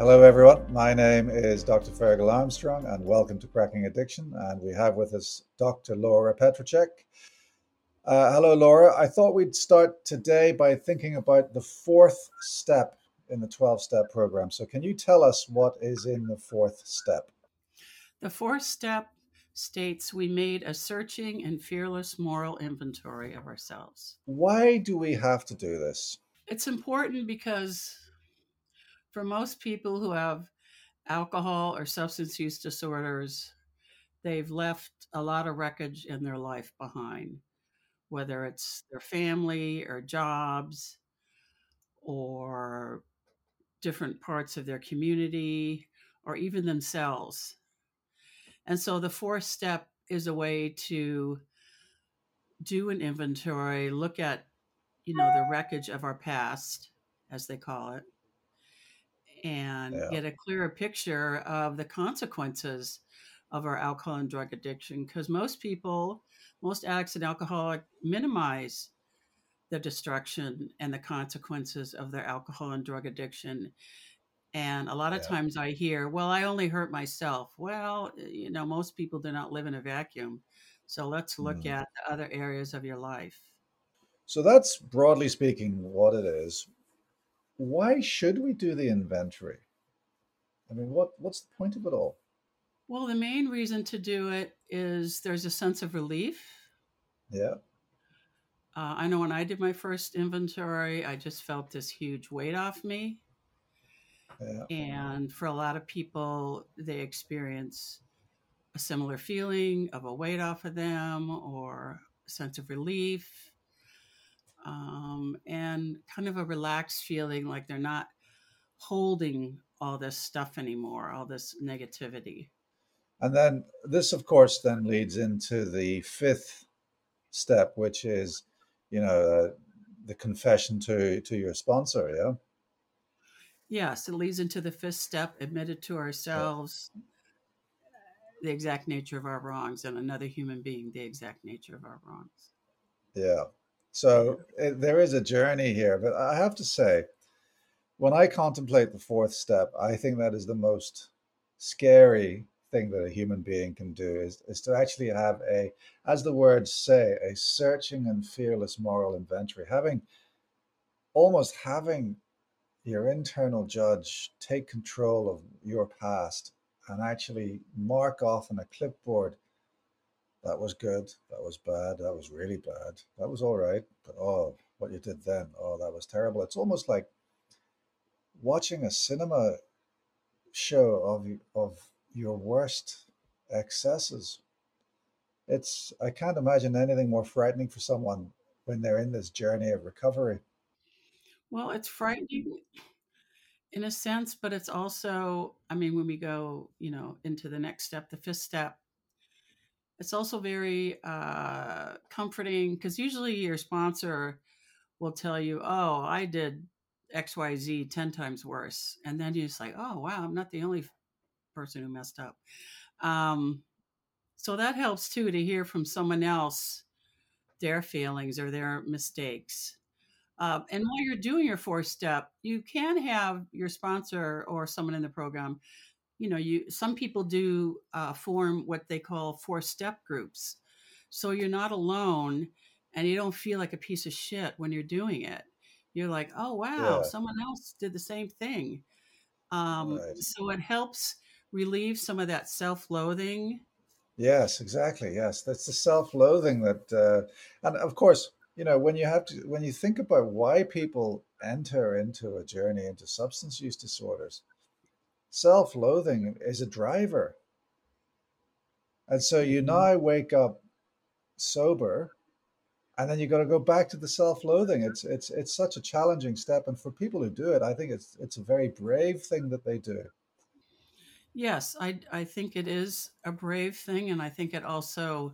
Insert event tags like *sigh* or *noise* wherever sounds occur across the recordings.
Hello, everyone. My name is Dr. Ferghal Armstrong, and welcome to Cracking Addiction. And we have with us Dr. Laura Petracek. Uh, hello, Laura. I thought we'd start today by thinking about the fourth step in the 12 step program. So, can you tell us what is in the fourth step? The fourth step states we made a searching and fearless moral inventory of ourselves. Why do we have to do this? It's important because for most people who have alcohol or substance use disorders, they've left a lot of wreckage in their life behind, whether it's their family or jobs or different parts of their community or even themselves. And so the fourth step is a way to do an inventory, look at, you know, the wreckage of our past, as they call it, and yeah. get a clearer picture of the consequences of our alcohol and drug addiction. Because most people, most addicts and alcoholics minimize the destruction and the consequences of their alcohol and drug addiction. And a lot of yeah. times I hear, well, I only hurt myself. Well, you know, most people do not live in a vacuum. So let's look mm. at the other areas of your life. So that's broadly speaking what it is why should we do the inventory? I mean, what what's the point of it all? Well, the main reason to do it is there's a sense of relief. Yeah. Uh, I know when I did my first inventory, I just felt this huge weight off me. Yeah. And for a lot of people, they experience a similar feeling of a weight off of them or a sense of relief um, and kind of a relaxed feeling like they're not holding all this stuff anymore, all this negativity. And then this, of course, then leads into the fifth step, which is, you know, uh, the confession to to your sponsor. Yeah. Yes, it leads into the fifth step: admitted to ourselves yeah. the exact nature of our wrongs, and another human being the exact nature of our wrongs. Yeah. So it, eh, there is a journey here, but I have to say, when I contemplate the fourth step, I think that is the most scary thing that a human being can do is, is to actually have a, as the words say, a searching and fearless moral inventory, having almost having your internal judge take control of your past and actually mark off on a clipboard that was good. That was bad. That was really bad. That was all right. But oh, what you did then, oh, that was terrible. It's almost like watching a cinema show of of your worst excesses. It's I can't imagine anything more frightening for someone when they're in this journey of recovery. Well, it's frightening in a sense, but it's also, I mean, when we go, you know, into the next step, the fifth step, it's also very uh, comforting because usually your sponsor will tell you, "Oh, I did X, Y, Z ten times worse," and then you're just like, "Oh, wow, I'm not the only person who messed up." Um, so that helps too to hear from someone else their feelings or their mistakes. Uh, and while you're doing your four step, you can have your sponsor or someone in the program you know you some people do uh, form what they call four step groups. So you're not alone and you don't feel like a piece of shit when you're doing it. You're like oh wow yeah. someone else did the same thing. Um, right. so it helps relieve some of that self-loathing. Yes exactly yes. That's the self-loathing that uh, and of course you know when you have to when you think about why people enter into a journey into substance use disorders self loathing is a driver. And so you mm-hmm. now wake up sober and then you've got to go back to the self-loathing it's it's it's such a challenging step and for people who do it i think it's it's a very brave thing that they do yes i i think it is a brave thing and i think it also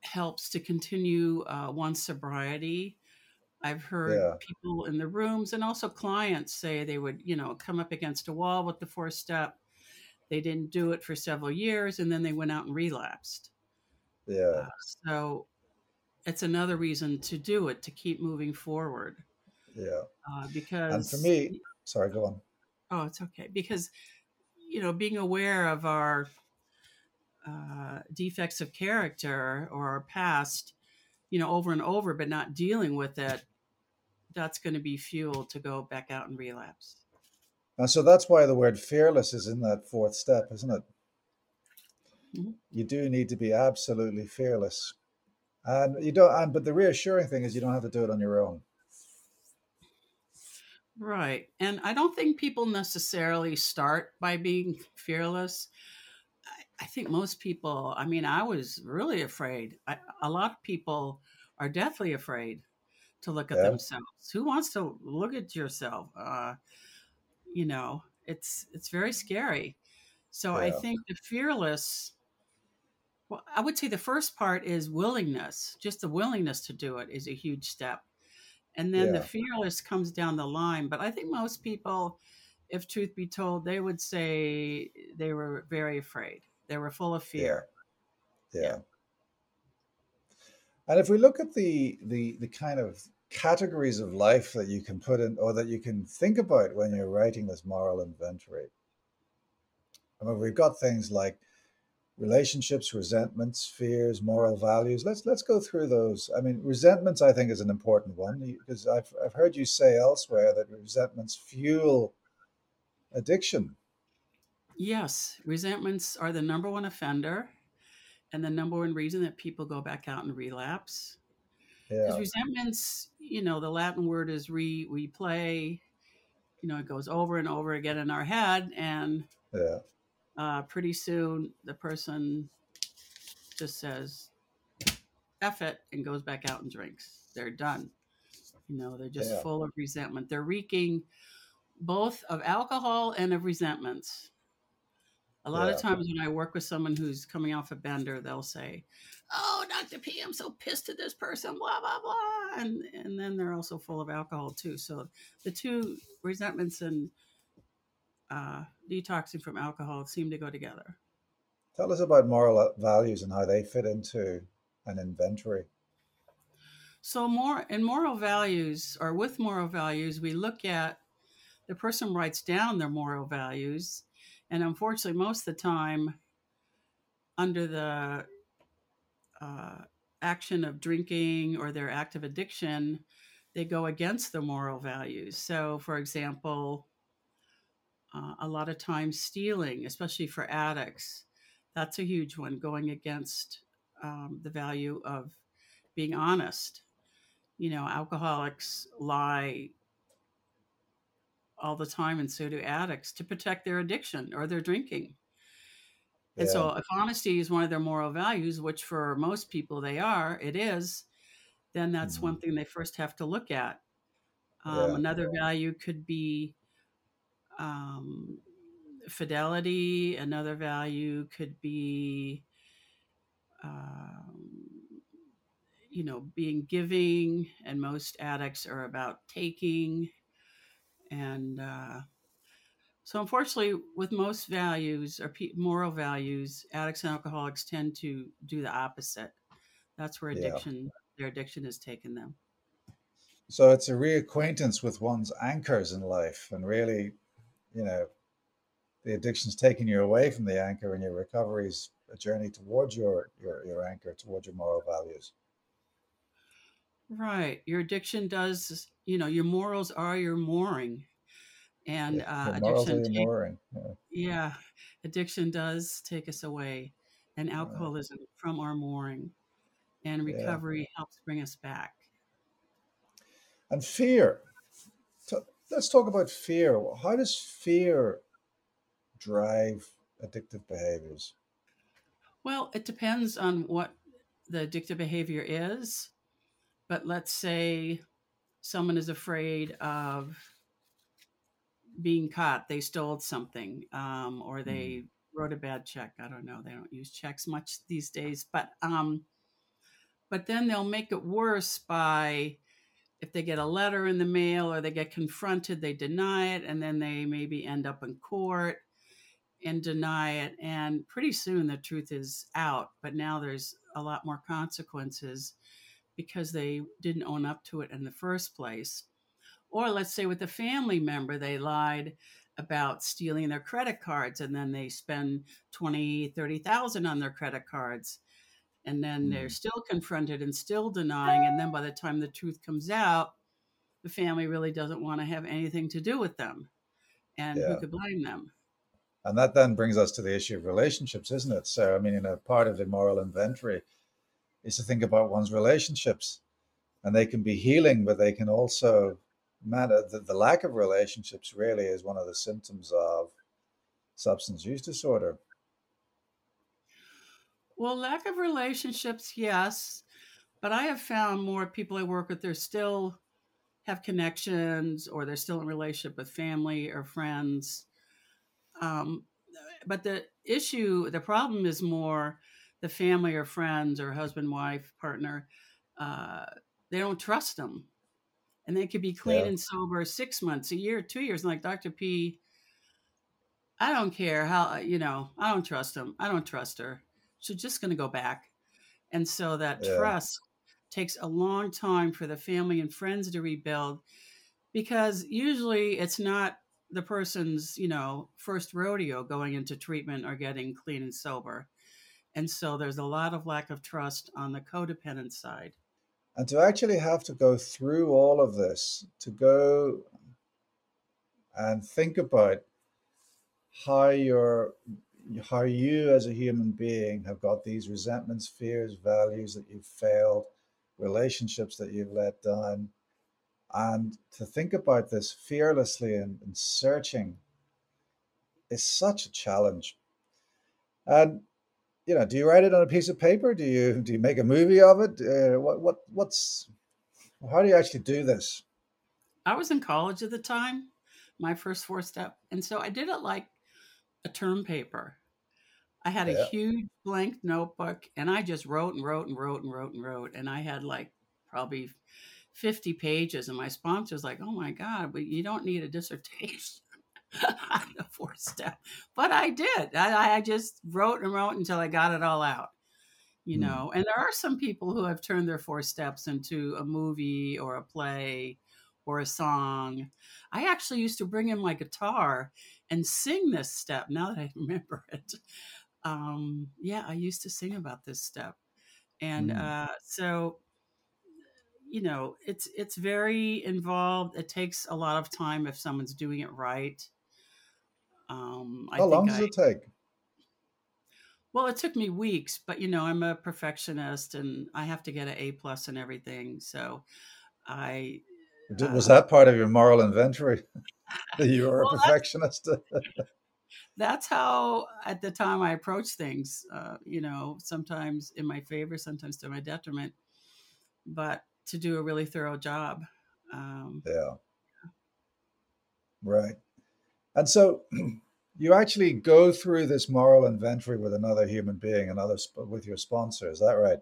helps to continue uh, one's sobriety I've heard yeah. people in the rooms and also clients say they would, you know, come up against a wall with the four step. They didn't do it for several years and then they went out and relapsed. Yeah. Uh, so it's another reason to do it, to keep moving forward. Yeah. Uh, because. And for me, sorry, go on. Oh, it's okay because you know being aware of our uh, defects of character or our past, you know, over and over, but not dealing with it, that's going to be fuel to go back out and relapse. And so that's why the word fearless is in that fourth step, isn't it? Mhm. You do need to be absolutely fearless. And you don't and but the reassuring thing is you don't have to do it on your own. Right. And I don't think people necessarily start by being fearless. I, think most people, I mean, I was really afraid. I, a lot of people are deathly afraid to look at Yeah. themselves. Who wants to look at yourself? Uh, you know, it's it's very scary. So I think the fearless well, I would say the first part is willingness. Just the willingness to do it is a huge step. And then the fearless comes down the line. But I think most people, if truth be told, they would say they were very afraid. They were full of Yeah. fear. Yeah. And if we look at the the the kind of categories of life that you can put in or that you can think about when you're writing this moral inventory. I mean, we've got things like relationships, resentments, fears, moral values. Let's let's go through those. I mean, resentments I think is an important one because I've I've heard you say elsewhere that resentments fuel addiction. Yes, resentments are the number one offender and the number one reason that people go back out and relapse. Because Yeah, resentments, you know, the Latin word is re replay. You know, it goes over and over again in our head, and yeah, uh, pretty soon the person just says "eff it" and goes back out and drinks. They're done. You know, they're just yeah, full of resentment. They're reeking both of alcohol and of resentments. A lot of times when I work with someone who's coming off a bender, they'll say, "Oh, Dr. P, I'm so pissed at this person, blah blah blah," and and then they're also full of alcohol too. So the two resentments and uh, detoxing from alcohol seem to go together. Tell us about moral values and how they fit into an inventory. So more in moral values, or with moral values, we look at the person writes down their moral values, and unfortunately, most of the time, under the uh, action of drinking or their active addiction, they go against the moral values. So, for example, uh, a lot of times stealing, especially for addicts, that's a huge one, going against um, the value of being honest. You know, alcoholics lie all the time, and so do addicts to protect their addiction or their drinking. And so, if honesty is one of their moral values, which for most people they are, it is, then that's mhm, one thing they first have to look at. Um, yeah, another value could be um, fidelity. Another value could be, um, you know, being giving. And most addicts are about taking. And uh, so, unfortunately, with most values or pe- moral values, addicts and alcoholics tend to do the opposite. That's where yeah. addiction, their addiction has taken them. So it's a reacquaintance with one's anchors in life, and really, you know, the addiction's taking you away from the anchor, and your recovery is a journey towards your your your anchor, towards your moral values. Right. Your addiction does, you know, your morals are your mooring. Yeah, And uh, morals are addiction take, mooring. Yeah, yeah, addiction does take us away, and yeah, alcoholism from our mooring, and yeah. recovery helps bring us back. And fear. So let's talk about fear. How does fear drive addictive behaviors? Well, it depends on what the addictive behavior is, but let's say someone is afraid of being caught. They stole something, um, or Mm, they wrote a bad check. I don't know. They don't use checks much these days, but um, but then they'll make it worse by if they get a letter in the mail or they get confronted, they deny it, and then they maybe end up in court and deny it. And pretty soon the truth is out, but now there's a lot more consequences because they didn't own up to it in the first place. Or let's say with a family member, they lied about stealing their credit cards and then they spend 20 30,000 on their credit cards and then they're Mm. still confronted and still denying and then by the time the truth comes out the family really doesn't want to have anything to do with them and Yeah. who could blame them And that then brings us to the issue of relationships, isn't it? So, I mean, you know, part of the moral inventory is to think about one's relationships, and they can be healing, but they can also matter. The, the lack of relationships really is one of the symptoms of substance use disorder. well lack of relationships yes but i have found more people i work with they're still have connections or they're still in relationship with family or friends um, but the issue the problem is more the family or friends or husband wife partner uh, they don't trust them. And they could be clean Yeah. and sober six months a year two years and like dr p i don't care how you know i don't trust him i don't trust her. She's just going to go back. And so that Yeah. trust takes a long time for the family and friends to rebuild because usually it's not the person's you know first rodeo going into treatment or getting clean and sober and so there's a lot of lack of trust on the codependent side And to actually have to go through all of this, to go and think about how you're how you as a human being have got these resentments, fears, values that you've failed, relationships that you've let down, and to think about this fearlessly and, and searching is such a challenge. And you know, do you write it on a piece of paper? Do you do you make a movie of it? Uh, what what what's how do you actually do this? i was in college at the time my first four step and so i did it like a term paper i had a huge blank notebook and i just wrote and wrote and wrote and wrote and wrote and i had like probably 50 pages and my sponsor was like oh my god but you don't need a dissertation *laughs* on the four step. But i did. I, I just wrote and wrote until i got it all out you Hmm. know? And there are some people who have turned their four steps into a movie or a play or a song. I actually used to bring in my guitar and sing this step now that i *laughs* remember it. Um yeah i used to sing about this step. And Hmm. uh so you know it's it's very involved. It takes a lot of time if someone's doing it right um i How long does i it take? well it took me weeks but you know i'm a perfectionist and i have to get an a plus and everything so i Was uh, that part of your moral inventory? *laughs* that you were a well that's perfectionist? that's how at the time i approach things uh, you know sometimes in my favor sometimes to my detriment but to do a really thorough job um, yeah, right. And so *clears throat* you actually go through this moral inventory with another human being, another with your sponsor. Is that right?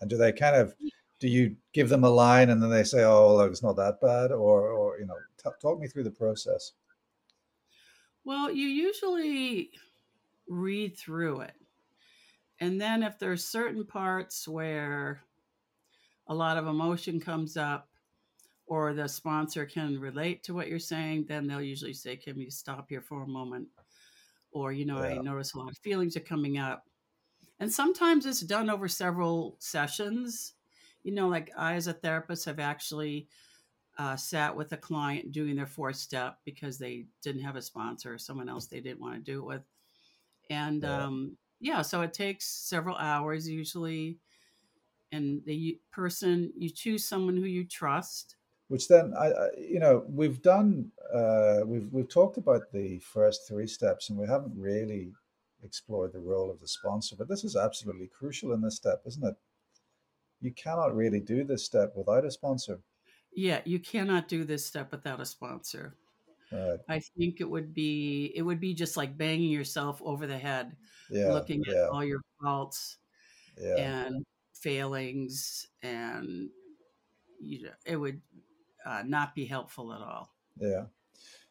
And do they kind of do you give them a line and then they say, "Oh, it's not that bad," or, or you know, t- talk me through the process. well you usually read through it and then if there's certain parts where a lot of emotion comes up or the sponsor can relate to what you're saying then they'll usually say can we stop here for a moment? Or you know i notice a lot of feelings are coming up. And sometimes it's done over several sessions. You know like i as a therapist have actually uh, sat with a client doing their fourth step because they didn't have a sponsor or someone else they didn't want to do it with. And yeah. um, yeah so it takes several hours usually. And the person you choose someone who you trust Which then, I, I you know, we've done, uh, we've we've talked about the first three steps, and we haven't really explored the role of the sponsor. But this is absolutely crucial in this step, isn't it? You cannot really do this step without a sponsor. yeah you cannot do this step without a sponsor Right. i think it would be it would be just like banging yourself over the head Yeah. looking at Yeah. all your faults Yeah. and failings and you know it would uh, not be helpful at all Yeah.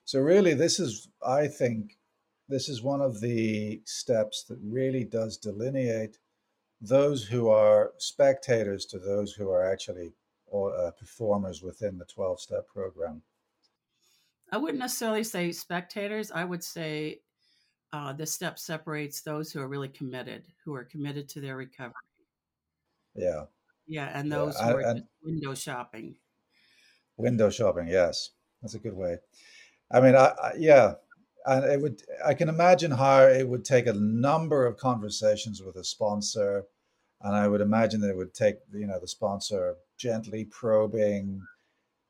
So really, this is, I think, this is one of the steps that really does delineate those who are spectators to those who are actually or, uh, performers within the 12 step program. I wouldn't necessarily say spectators. I would say uh, the step separates those who are really committed, who are committed to their recovery. Yeah. Yeah, and those yeah, who are window shopping. Window shopping, yes, that's a good way. I mean, I, I, yeah, and it would. I can imagine how it would take a number of conversations with a sponsor, and I would imagine that it would take you know the sponsor gently probing.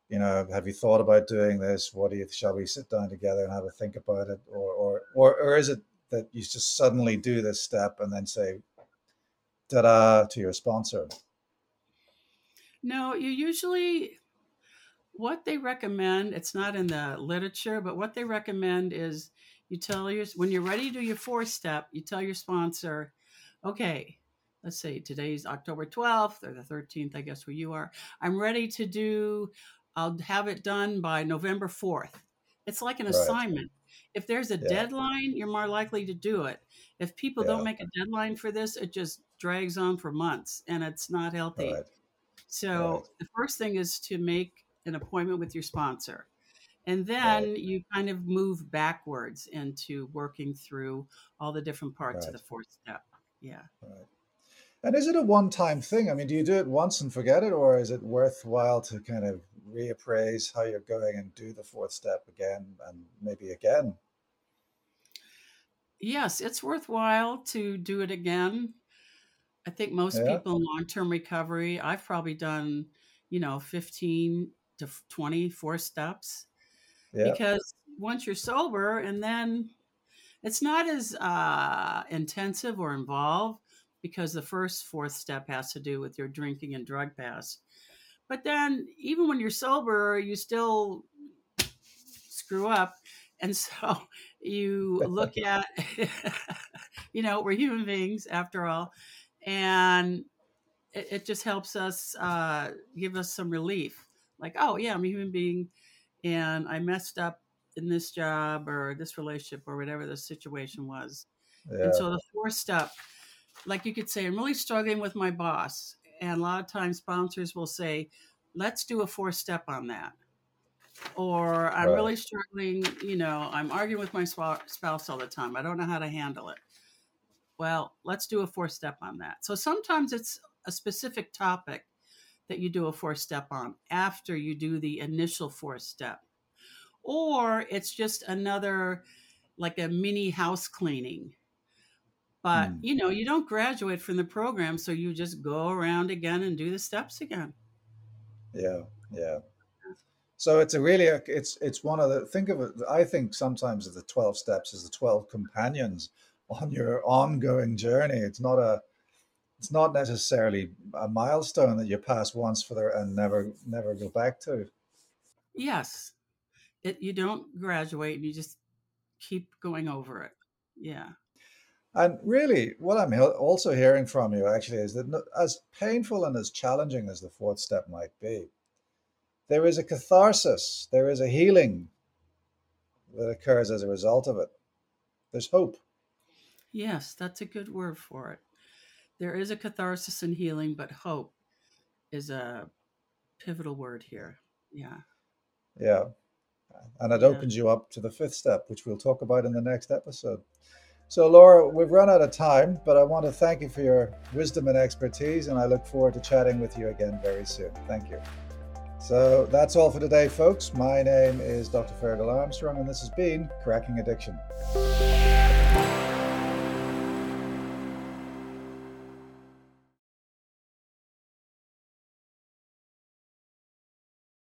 You know, have you thought about doing this? What do you? Shall we sit down together and have a think about it, or or or, or is it that you just suddenly do this step and then say, "ta-da" to your sponsor? No, you usually what they recommend, it's not in the literature, but what they recommend is you tell your when you're ready to do your fourth step, you tell your sponsor, okay, let's say today's October 12th or the 13th, I guess where you are. I'm ready to do, I'll have it done by November 4th. It's like an right. assignment. If there's a yeah. deadline, you're more likely to do it. If people yeah. don't make a deadline for this, it just drags on for months and it's not healthy. Right. So right. the first thing is to make an appointment with your sponsor. And then right. you kind of move backwards into working through all the different parts right. of the fourth step. Yeah. Right. And is it a one time thing? I mean, do you do it once and forget it, or is it worthwhile to kind of reappraise how you're going and do the fourth step again and maybe again? Yes, it's worthwhile to do it again. I think most yeah. people in long term recovery, I've probably done, you know, 15 to 24 steps. Yeah. Because once you're sober, and then it's not as uh, intensive or involved because the first fourth step has to do with your drinking and drug past. But then, even when you're sober, you still screw up. And *laughs* so you look *laughs* at, *laughs* you know, we're human beings after all and it, it just helps us uh, give us some relief. Like, oh yeah, I'm a human being, and I messed up in this job or this relationship or whatever the situation was. Yeah. And so the fourth step, like you could say, I'm really struggling with my boss. And a lot of times sponsors will say, let's do a four step on that. Or I'm right. really struggling, you know, I'm arguing with my spouse all the time. I don't know how to handle it. Well, let's do a four step on that. So sometimes it's a specific topic that you do a four step on after you do the initial four step. Or it's just another, like a mini house cleaning. But, mm. you know, you don't graduate from the program, so you just go around again and do the steps again. Yeah, yeah. So it's a really it's it's one of the think of it. I think sometimes of the twelve steps as the twelve companions on your ongoing journey. It's not a it's not necessarily a milestone that you pass once for the and never never go back to. Yes. It you don't graduate, you just keep going over it. Yeah. And really, what I'm also hearing from you actually is that as painful and as challenging as the fourth step might be, there is a catharsis, there is a healing that occurs as a result of it. There's hope. Yes, that's a good word for it. There is a catharsis and healing, but hope is a pivotal word here. Yeah. Yeah. And it yeah. opens you up to the fifth step, which we'll talk about in the next episode. So, Laura, we've run out of time, but I want to thank you for your wisdom and expertise, and I look forward to chatting with you again very soon. Thank you. So, that's all for today, folks. My name is Dr. Ferghal Armstrong, and this has been Cracking Addiction.